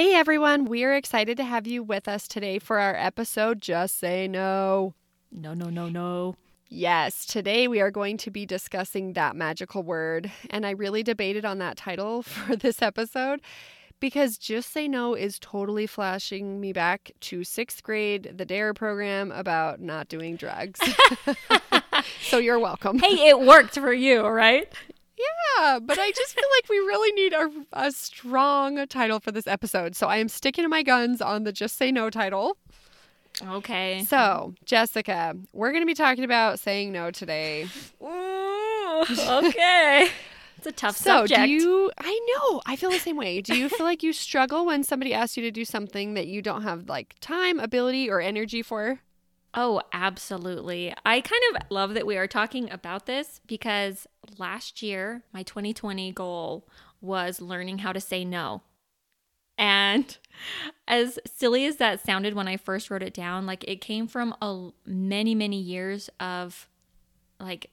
Hey everyone, we are excited to have you with us today for our episode Just Say No. No, no, no, no. Yes, today we are going to be discussing that magical word. And I really debated on that title for this episode because Just Say No is totally flashing me back to sixth grade, the DARE program about not doing drugs. so you're welcome. Hey, it worked for you, right? Yeah, but I just feel like we really need a, a strong title for this episode. So I am sticking to my guns on the Just Say No title. Okay. So, Jessica, we're going to be talking about saying no today. Ooh, okay. It's a tough So, subject. So, do you I know, I feel the same way. Do you feel like you struggle when somebody asks you to do something that you don't have like time, ability or energy for? Oh, absolutely. I kind of love that we are talking about this because last year, my 2020 goal was learning how to say no. And as silly as that sounded when I first wrote it down, like it came from a many, many years of like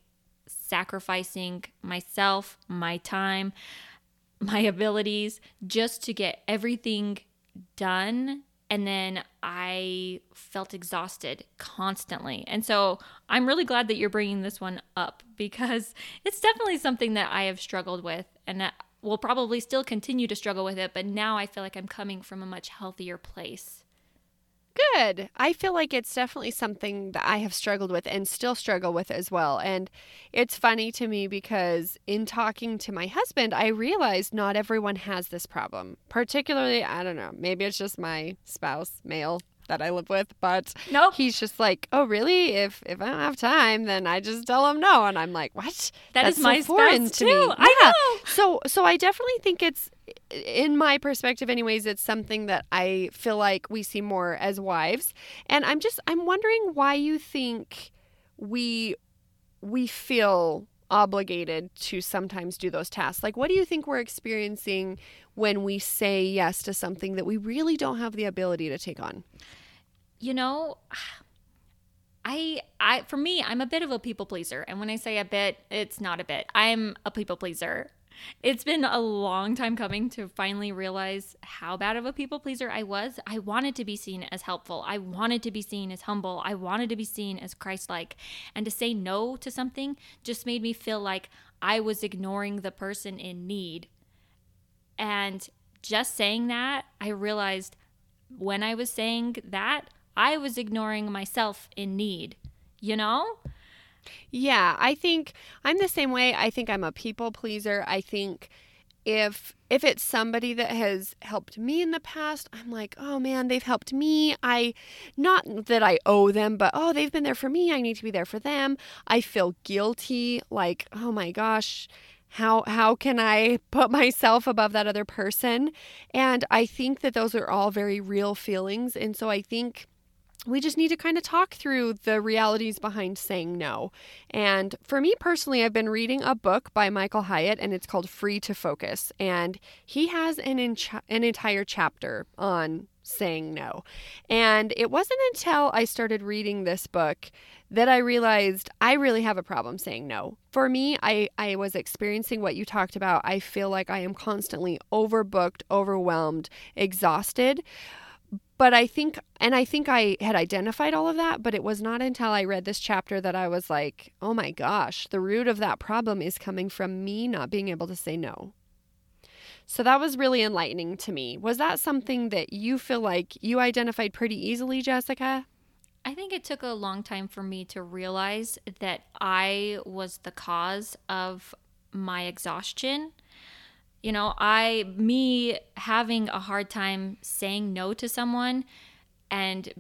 sacrificing myself, my time, my abilities just to get everything done and then I felt exhausted constantly. And so I'm really glad that you're bringing this one up because it's definitely something that I have struggled with and will probably still continue to struggle with it, but now I feel like I'm coming from a much healthier place. Good. I feel like it's definitely something that I have struggled with and still struggle with as well. And it's funny to me because in talking to my husband, I realized not everyone has this problem. Particularly, I don't know, maybe it's just my spouse, male that I live with, but Nope. he's just like, "Oh, really? If if I don't have time, then I just tell him no." And I'm like, "What? That That's is my so foreign spouse to too. me." I know. So so I definitely think it's in my perspective anyways it's something that I feel like we see more as wives. And I'm just I'm wondering why you think we we feel obligated to sometimes do those tasks. Like what do you think we're experiencing when we say yes to something that we really don't have the ability to take on? You know, I I for me, I'm a bit of a people pleaser. And when I say a bit, it's not a bit. I'm a people pleaser. It's been a long time coming to finally realize how bad of a people pleaser I was. I wanted to be seen as helpful. I wanted to be seen as humble. I wanted to be seen as Christ-like. And to say no to something just made me feel like I was ignoring the person in need. And just saying that, I realized when I was saying that, I was ignoring myself in need, you know? Yeah, I think I'm the same way. I think I'm a people pleaser. I think if if it's somebody that has helped me in the past, I'm like, "Oh man, they've helped me. I not that I owe them, but oh, they've been there for me. I need to be there for them." I feel guilty like, "Oh my gosh, how how can I put myself above that other person?" And I think that those are all very real feelings, and so I think we just need to kind of talk through the realities behind saying no. And for me personally, I've been reading a book by Michael Hyatt and it's called Free to Focus. And he has an, an entire chapter on saying no. And it wasn't until I started reading this book that I realized I really have a problem saying no. For me, I, I was experiencing what you talked about. I feel like I am constantly overbooked, overwhelmed, exhausted but I think, and I think I had identified all of that, but it was not until I read this chapter that I was like, oh my gosh, the root of that problem is coming from me not being able to say no. So that was really enlightening to me. Was that something that you feel like you identified pretty easily, Jessica? I think it took a long time for me to realize that I was the cause of my exhaustion. You know, I, me having a hard time saying no to someone and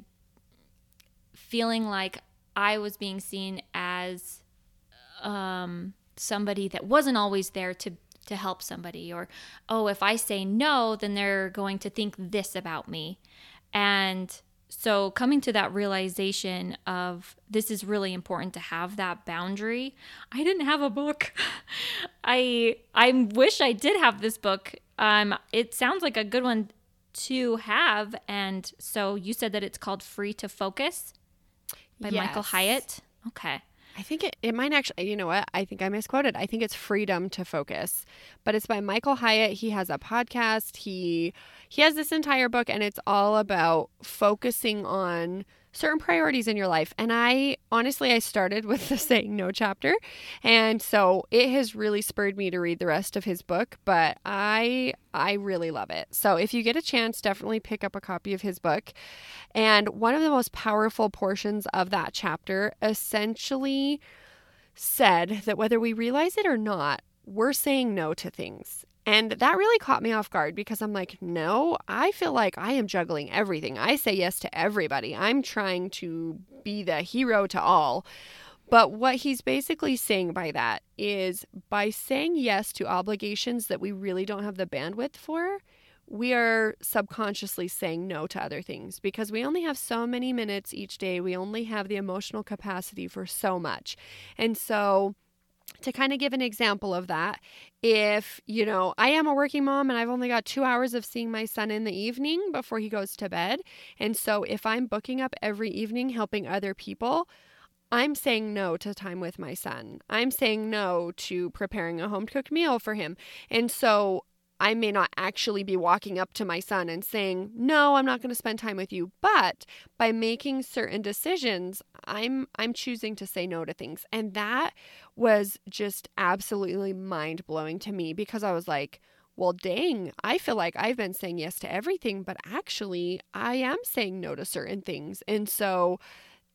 feeling like I was being seen as um, somebody that wasn't always there to to help somebody or oh if i say no then they're going to think this about me. And so coming to that realization of this is really important to have that boundary i didn't have a book. I i wish i did have this book. Um it sounds like a good one to have. And so you said that it's called free to focus by michael hyatt. Okay I think it, it might actually, you know what? I think I misquoted. I think it's Freedom to Focus, but it's by Michael Hyatt. He has a podcast. He he has this entire book, and it's all about focusing on certain priorities in your life. And I honestly, I started with the saying no chapter. And so it has really spurred me to read the rest of his book, but I I really love it. So if you get a chance, definitely pick up a copy of his book. And one of the most powerful portions of that chapter essentially said that whether we realize it or not, we're saying no to things. And that really caught me off guard because I'm like, no, I feel like I am juggling everything. I say yes to everybody. I'm trying to be the hero to all. But what he's basically saying by that is by saying yes to obligations that we really don't have the bandwidth for, we are subconsciously saying no to other things because we only have so many minutes each day. We only have the emotional capacity for so much. And so, to kind of give an example of that, if, you know, I am a working mom and I've only got two hours of seeing my son in the evening before he goes to bed. And so if I'm booking up every evening helping other people, I'm saying no to time with my son. I'm saying no to preparing a home cooked meal for him. And so I may not actually be walking up to my son and saying, "No, I'm not going to spend time with you." But by making certain decisions, I'm I'm choosing to say no to things. And that was just absolutely mind-blowing to me because I was like, well, dang, I feel like I've been saying yes to everything, but actually, I am saying no to certain things. And so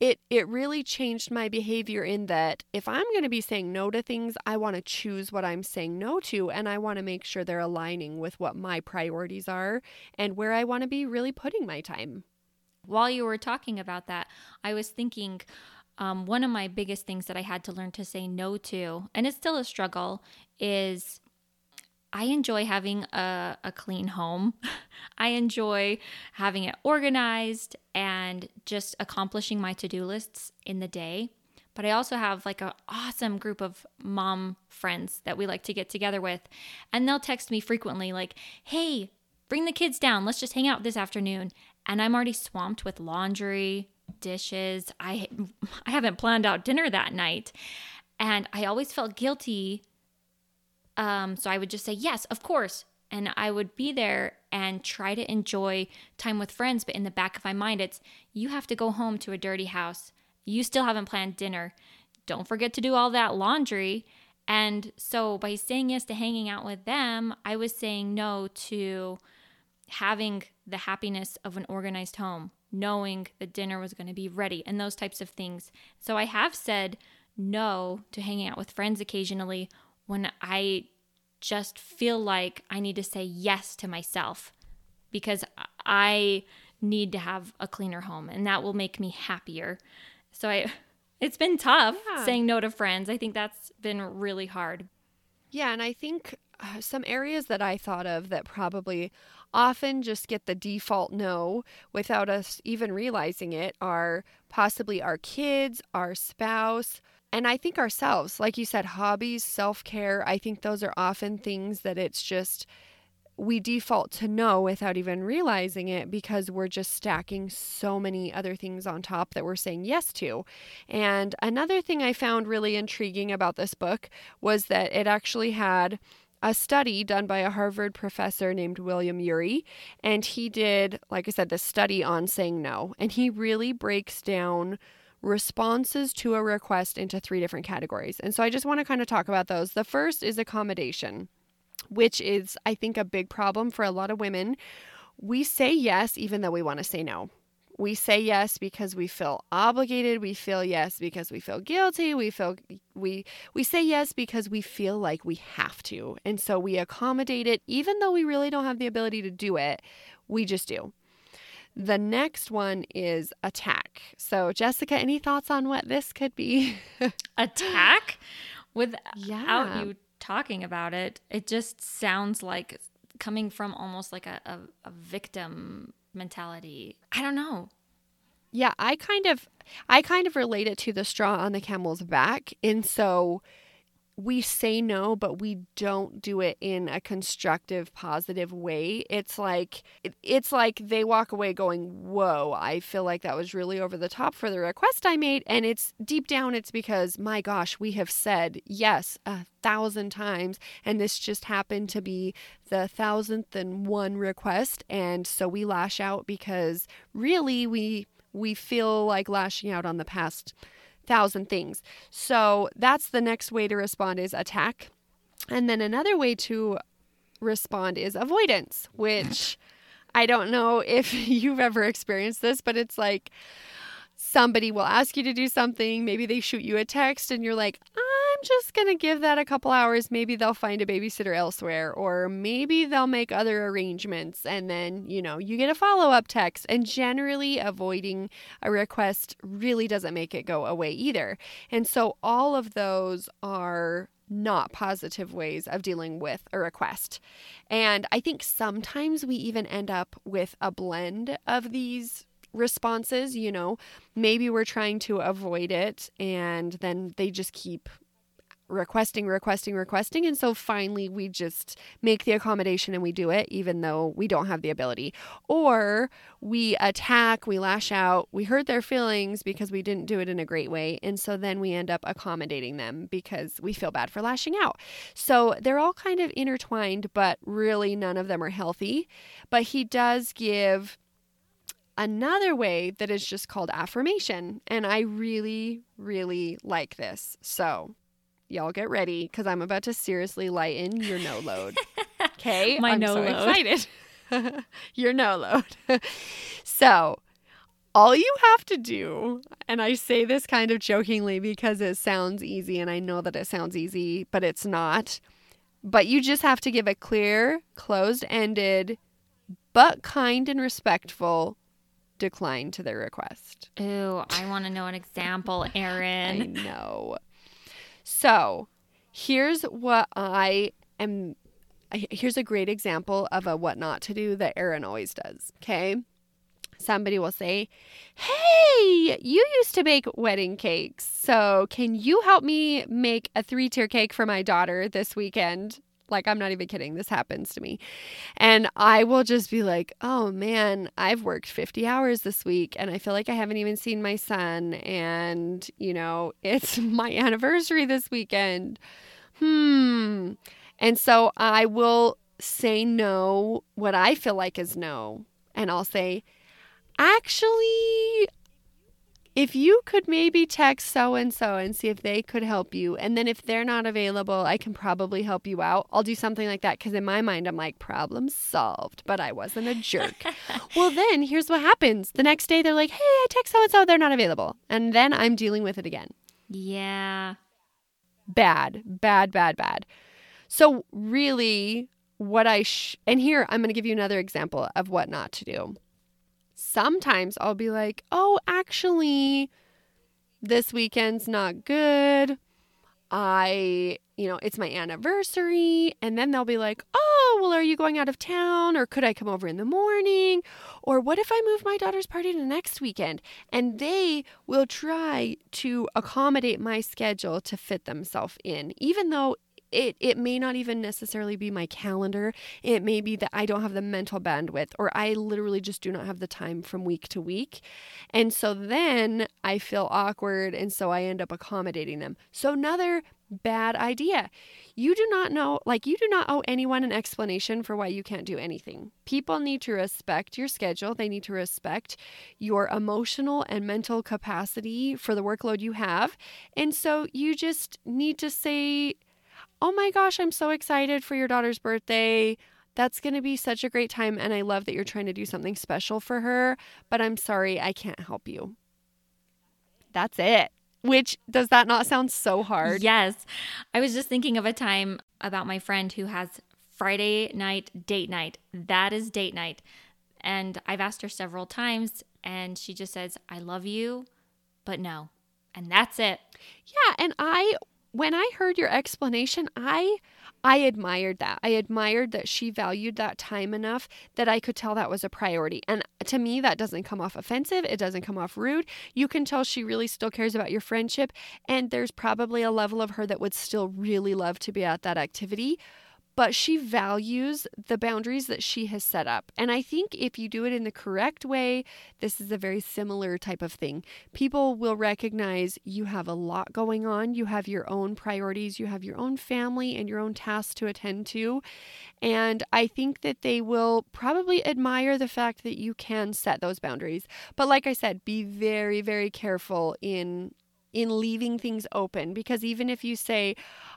it it really changed my behavior in that if I'm going to be saying no to things, I want to choose what I'm saying no to and I want to make sure they're aligning with what my priorities are and where I want to be really putting my time. While you were talking about that, I was thinking um, one of my biggest things that I had to learn to say no to, and it's still a struggle, is I enjoy having a, a clean home. I enjoy having it organized and just accomplishing my to do lists in the day. But I also have like an awesome group of mom friends that we like to get together with. And they'll text me frequently, like, hey, bring the kids down. Let's just hang out this afternoon. And I'm already swamped with laundry, dishes. I, I haven't planned out dinner that night. And I always felt guilty um, so I would just say, yes, of course. And I would be there and try to enjoy time with friends. But in the back of my mind, it's you have to go home to a dirty house. You still haven't planned dinner. Don't forget to do all that laundry. And so by saying yes to hanging out with them, I was saying no to having the happiness of an organized home, knowing the dinner was going to be ready, and those types of things. So I have said no to hanging out with friends occasionally when I just feel like I need to say yes to myself because I need to have a cleaner home and that will make me happier. So I it's been tough yeah. saying no to friends. I think that's been really hard. Yeah, and I think uh, some areas that I thought of that probably often just get the default no without us even realizing it are possibly our kids, our spouse, and I think ourselves, like you said, hobbies, self care, I think those are often things that it's just we default to no without even realizing it because we're just stacking so many other things on top that we're saying yes to. And another thing I found really intriguing about this book was that it actually had a study done by a Harvard professor named William Ury. And he did, like I said, the study on saying no. And he really breaks down responses to a request into three different categories. And so I just want to kind of talk about those. The first is accommodation, which is, I think, a big problem for a lot of women. We say yes even though we want to say no. We say yes because we feel obligated, we feel yes because we feel guilty, we feel we we say yes because we feel like we have to. And so we accommodate it even though we really don't have the ability to do it. We just do. The next one is attack. So, Jessica, any thoughts on what this could be? attack? Without yeah. you talking about it, it just sounds like coming from almost like a, a, a victim mentality. I don't know. Yeah, I kind of I kind of relate it to the straw on the camel's back. And so we say no, but we don't do it in a constructive, positive way. It's like it's like they walk away going, "Whoa, I feel like that was really over the top for the request I made." And it's deep down, it's because my gosh, we have said yes a thousand times, and this just happened to be the thousandth and one request, and so we lash out because really we we feel like lashing out on the past thousand things. So that's the next way to respond is attack. And then another way to respond is avoidance, which I don't know if you've ever experienced this, but it's like somebody will ask you to do something, maybe they shoot you a text and you're like, just going to give that a couple hours. Maybe they'll find a babysitter elsewhere, or maybe they'll make other arrangements. And then, you know, you get a follow up text. And generally, avoiding a request really doesn't make it go away either. And so, all of those are not positive ways of dealing with a request. And I think sometimes we even end up with a blend of these responses. You know, maybe we're trying to avoid it and then they just keep requesting, requesting, requesting. And so finally, we just make the accommodation and we do it, even though we don't have the ability. Or we attack, we lash out, we hurt their feelings because we didn't do it in a great way. And so then we end up accommodating them because we feel bad for lashing out. So they're all kind of intertwined, but really none of them are healthy. But he does give another way that is just called affirmation. And I really, really like this. So y'all get ready because I'm about to seriously lighten your no load. Okay, my I'm no so load. excited. your no load. so, all you have to do, and I say this kind of jokingly because it sounds easy, and I know that it sounds easy, but it's not. But you just have to give a clear, closed ended, but kind and respectful decline to their request. Ooh, I want to know an example, Erin. I know. So, here's what I am. Here's a great example of a what not to do that Erin always does. Okay. Somebody will say, Hey, you used to bake wedding cakes. So, can you help me make a three tier cake for my daughter this weekend? Like, I'm not even kidding. This happens to me. And I will just be like, oh man, I've worked 50 hours this week and I feel like I haven't even seen my son. And, you know, it's my anniversary this weekend. Hmm. And so I will say no, what I feel like is no. And I'll say, actually, if you could maybe text so and so and see if they could help you. And then if they're not available, I can probably help you out. I'll do something like that because in my mind, I'm like, problem solved, but I wasn't a jerk. well, then here's what happens the next day, they're like, hey, I text so and so, they're not available. And then I'm dealing with it again. Yeah. Bad, bad, bad, bad. So, really, what I, sh- and here I'm going to give you another example of what not to do sometimes I'll be like, oh, actually, this weekend's not good. I, you know, it's my anniversary. And then they'll be like, oh, well, are you going out of town? Or could I come over in the morning? Or what if I move my daughter's party to next weekend? And they will try to accommodate my schedule to fit themselves in, even though it it may not even necessarily be my calendar. It may be that I don't have the mental bandwidth or I literally just do not have the time from week to week. And so then I feel awkward and so I end up accommodating them. So another bad idea. You do not know, like, you do not owe anyone an explanation for why you can't do anything. People need to respect your schedule. They need to respect your emotional and mental capacity for the workload you have. And so you just need to say, oh my gosh, I'm so excited for your daughter's birthday. That's going to be such a great time. And I love that you're trying to do something special for her, but I'm sorry, I can't help you. That's it. Which does that not sound so hard? Yes. I was just thinking of a time about my friend who has Friday night date night. That is date night. And I've asked her several times, and she just says, I love you, but no. And that's it. Yeah. And I when I heard your explanation, I I admired that. I admired that she valued that time enough that I could tell that was a priority. And to me, that doesn't come off offensive. It doesn't come off rude. You can tell she really still cares about your friendship. And there's probably a level of her that would still really love to be at that activity but she values the boundaries that she has set up. And I think if you do it in the correct way, this is a very similar type of thing. People will recognize you have a lot going on, you have your own priorities, you have your own family and your own tasks to attend to. And I think that they will probably admire the fact that you can set those boundaries. But like I said, be very, very careful in in leaving things open because even if you say,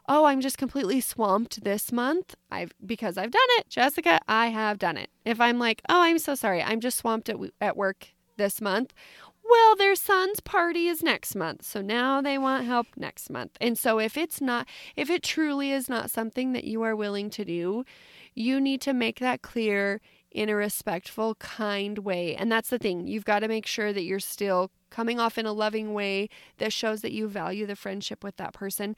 "Oh, I'm just completely swamped this month," I've because I've done it, Jessica, I have done it. If I'm like, "Oh, I'm so sorry. I'm just swamped at at work this month." Well, their son's party is next month. So now they want help next month. And so if it's not if it truly is not something that you are willing to do, you need to make that clear in a respectful, kind way. And that's the thing. You've got to make sure that you're still coming off in a loving way that shows that you value the friendship with that person.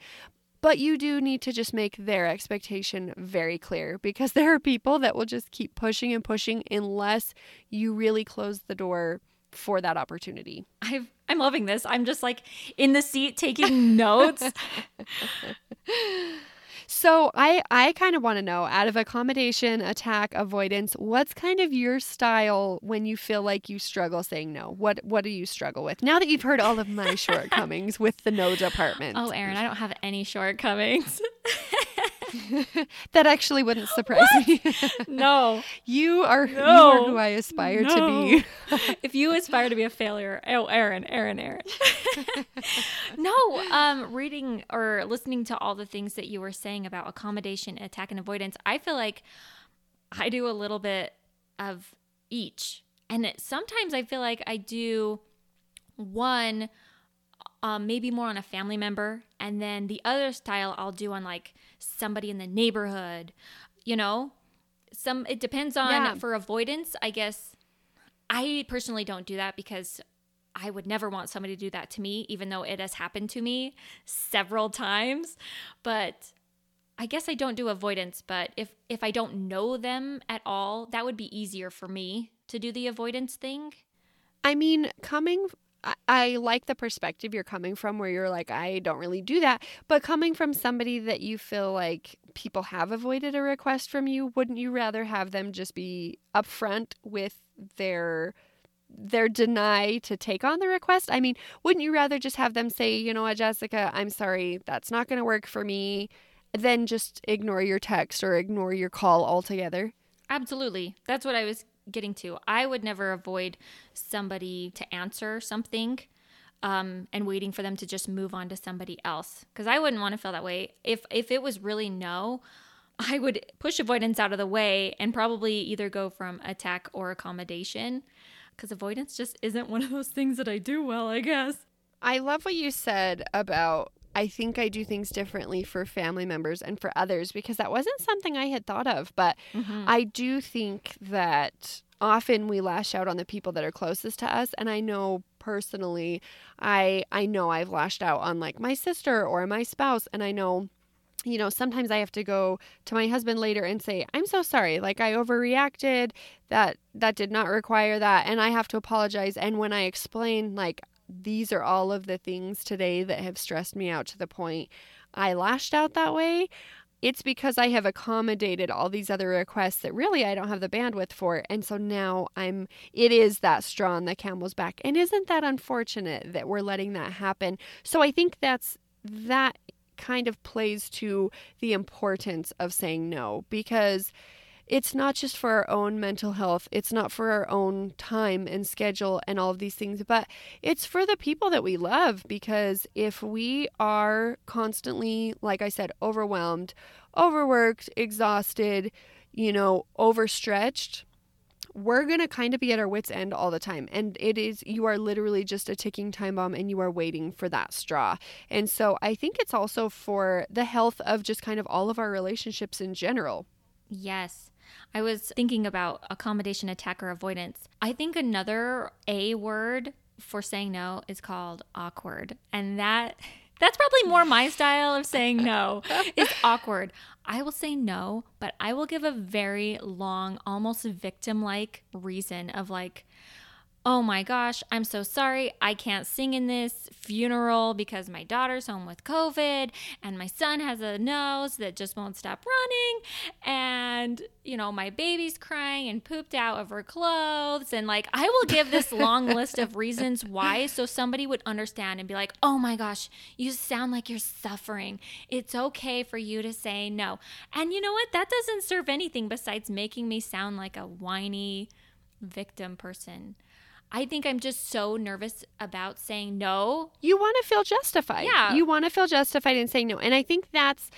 But you do need to just make their expectation very clear because there are people that will just keep pushing and pushing unless you really close the door for that opportunity. I've I'm loving this. I'm just like in the seat taking notes. So I I kind of want to know out of accommodation, attack, avoidance, what's kind of your style when you feel like you struggle saying no? What what do you struggle with? Now that you've heard all of my shortcomings with the no department. Oh, Erin, I don't have any shortcomings. that actually wouldn't surprise what? me. no. You are, no. you are who I aspire no. to be. if you aspire to be a failure, oh, Erin, Aaron, Erin. no, um, reading or listening to all the things that you were saying about accommodation, attack, and avoidance, I feel like I do a little bit of each. And it, sometimes I feel like I do one um, maybe more on a family member. And then the other style I'll do on like somebody in the neighborhood, you know? Some it depends on yeah. for avoidance, I guess. I personally don't do that because I would never want somebody to do that to me, even though it has happened to me several times. But I guess I don't do avoidance, but if if I don't know them at all, that would be easier for me to do the avoidance thing. I mean, coming I, like the perspective you're coming from where you're like, I don't really do that. But coming from somebody that you feel like people have avoided a request from you, wouldn't you rather have them just be upfront with their their deny to take on the request? I mean, wouldn't you rather just have them say, you know what, Jessica, I'm sorry, that's not going to work for me, than just ignore your text or ignore your call altogether? Absolutely. That's what I was getting to. I would never avoid somebody to answer something um, and waiting for them to just move on to somebody else because I wouldn't want to feel that way. If if it was really no, I would push avoidance out of the way and probably either go from attack or accommodation because avoidance just isn't one of those things that I do well, I guess. I love what you said about I think I do things differently for family members and for others because that wasn't something I had thought of. But mm-hmm. I do think that often we lash out on the people that are closest to us. And I know personally, I I know I've lashed out on like my sister or my spouse, and I know you know, sometimes I have to go to my husband later and say, "I'm so sorry. Like I overreacted. That that did not require that." And I have to apologize. And when I explain like these are all of the things today that have stressed me out to the point I lashed out that way. It's because I have accommodated all these other requests that really I don't have the bandwidth for. And so now I'm, it is that straw on the camel's back. And isn't that unfortunate that we're letting that happen? So I think that's, that kind of plays to the importance of saying no because it's not just for our own mental health, it's not for our own time and schedule and all of these things, but it's for the people that we love because if we are constantly, like I said, overwhelmed, overworked, exhausted, you know, overstretched, we're going to kind of be at our wits' end all the time. And it is, you are literally just a ticking time bomb and you are waiting for that straw. And so I think it's also for the health of just kind of all of our relationships in general. Yes. I was thinking about accommodation, attack, or avoidance. I think another A word for saying no is called awkward. And that That's probably more my style of saying no. It's awkward. I will say no, but I will give a very long, almost victim like reason of like, oh my gosh, I'm so sorry. I can't sing in this funeral because my daughter's home with COVID and my son has a nose that just won't stop running. And, you know, my baby's crying and pooped out of her clothes. And like, I will give this long list of reasons why so somebody would understand and be like, oh my gosh, you sound like you're suffering. It's okay for you to say no. And you know what? That doesn't serve anything besides making me sound like a whiny victim person. I think I'm just so nervous about saying no. You want to feel justified. Yeah. You want to feel justified in saying no. And I think that's,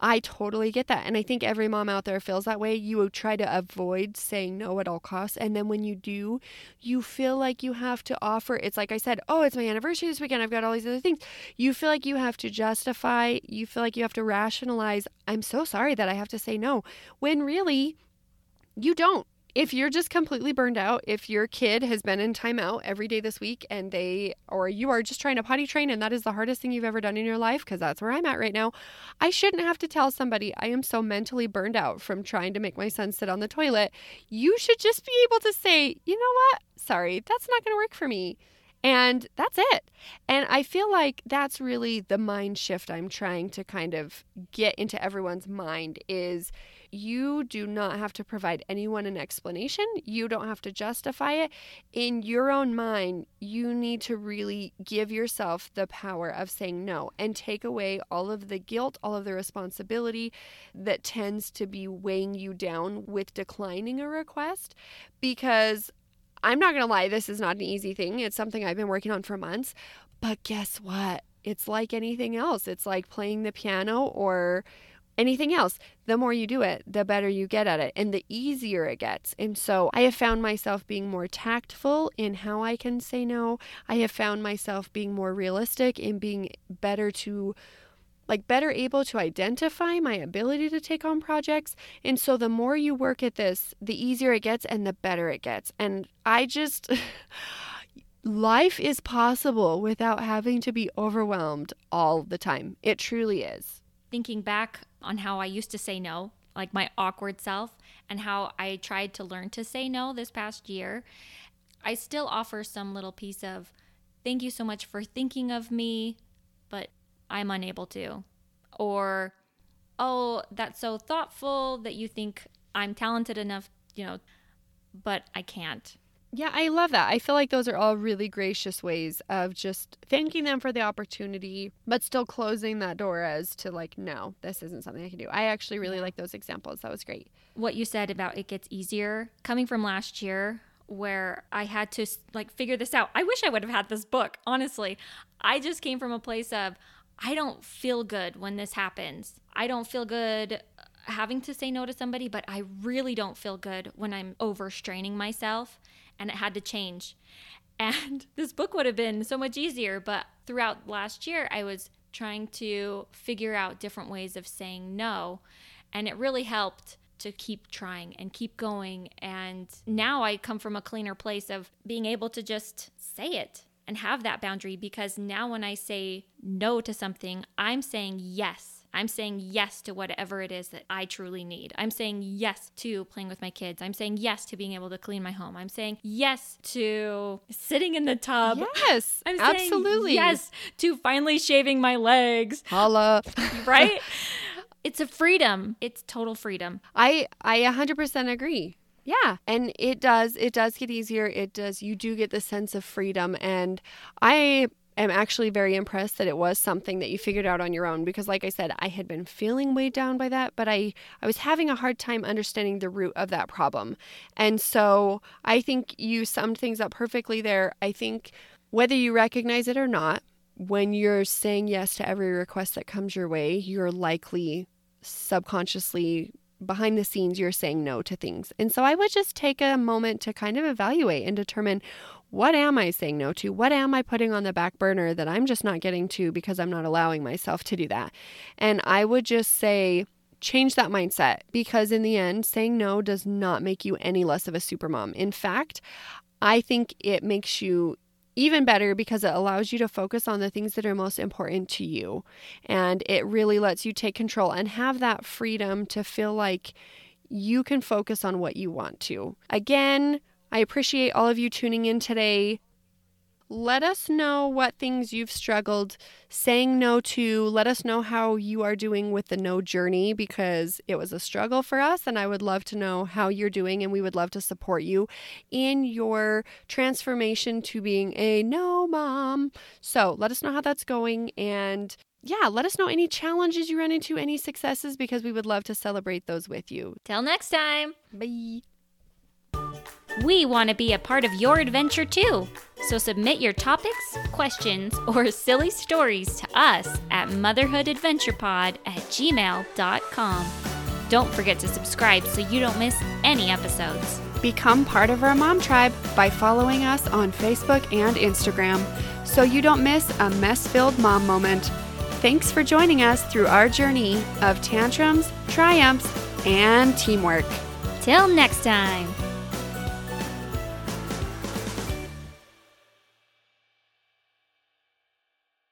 I totally get that. And I think every mom out there feels that way. You try to avoid saying no at all costs. And then when you do, you feel like you have to offer. It's like I said, oh, it's my anniversary this weekend. I've got all these other things. You feel like you have to justify, you feel like you have to rationalize, I'm so sorry that I have to say no. When really, you don't if you're just completely burned out, if your kid has been in timeout every day this week and they, or you are just trying to potty train and that is the hardest thing you've ever done in your life, because that's where I'm at right now, I shouldn't have to tell somebody I am so mentally burned out from trying to make my son sit on the toilet. You should just be able to say, you know what? Sorry, that's not going to work for me. And that's it. And I feel like that's really the mind shift I'm trying to kind of get into everyone's mind is you do not have to provide anyone an explanation. You don't have to justify it. In your own mind, you need to really give yourself the power of saying no and take away all of the guilt, all of the responsibility that tends to be weighing you down with declining a request because I'm not going to lie, this is not an easy thing. It's something I've been working on for months. But guess what? It's like anything else. It's like playing the piano or anything else. The more you do it, the better you get at it and the easier it gets. And so I have found myself being more tactful in how I can say no. I have found myself being more realistic in being better to like better able to identify my ability to take on projects. And so the more you work at this, the easier it gets and the better it gets. And I just life is possible without having to be overwhelmed all the time. It truly is. Thinking back on how I used to say no, like my awkward self, and how I tried to learn to say no this past year, I still offer some little piece of thank you so much for thinking of me, but I'm unable to. Or, oh, that's so thoughtful that you think I'm talented enough, you know, but I can't. Yeah, I love that. I feel like those are all really gracious ways of just thanking them for the opportunity, but still closing that door as to like, no, this isn't something I can do. I actually really like those examples. That was great. What you said about it gets easier coming from last year where I had to like figure this out. I wish I would have had this book, honestly. I just came from a place of I don't feel good when this happens. I don't feel good having to say no to somebody, but I really don't feel good when I'm overstraining myself and it had to change. And this book would have been so much easier, but throughout last year, I was trying to figure out different ways of saying no. And it really helped to keep trying and keep going. And now I come from a cleaner place of being able to just say it and have that boundary because now when I say no to something, I'm saying yes. I'm saying yes to whatever it is that I truly need. I'm saying yes to playing with my kids. I'm saying yes to being able to clean my home. I'm saying yes to sitting in the tub. Yes, I'm absolutely. yes to finally shaving my legs. Holla. right? it's a freedom. It's total freedom. I I 100% agree. Yeah, and it does it does get easier. It does you do get the sense of freedom and I am actually very impressed that it was something that you figured out on your own because like I said, I had been feeling weighed down by that, but I I was having a hard time understanding the root of that problem. And so, I think you summed things up perfectly there. I think whether you recognize it or not, when you're saying yes to every request that comes your way, you're likely subconsciously behind the scenes you're saying no to things. And so I would just take a moment to kind of evaluate and determine what am I saying no to? What am I putting on the back burner that I'm just not getting to because I'm not allowing myself to do that? And I would just say, change that mindset because in the end, saying no does not make you any less of a supermom. In fact, I think it makes you even better because it allows you to focus on the things that are most important to you. And it really lets you take control and have that freedom to feel like you can focus on what you want to. Again, I appreciate all of you tuning in today. Let us know what things you've struggled saying no to. Let us know how you are doing with the no journey because it was a struggle for us. And I would love to know how you're doing. And we would love to support you in your transformation to being a no mom. So let us know how that's going. And yeah, let us know any challenges you run into, any successes, because we would love to celebrate those with you. Till next time. Bye. We want to be a part of your adventure too. So submit your topics, questions, or silly stories to us at motherhoodadventurepod at gmail.com. Don't forget to subscribe so you don't miss any episodes. Become part of our mom tribe by following us on Facebook and Instagram so you don't miss a mess filled mom moment. Thanks for joining us through our journey of tantrums, triumphs, and teamwork. Till next time.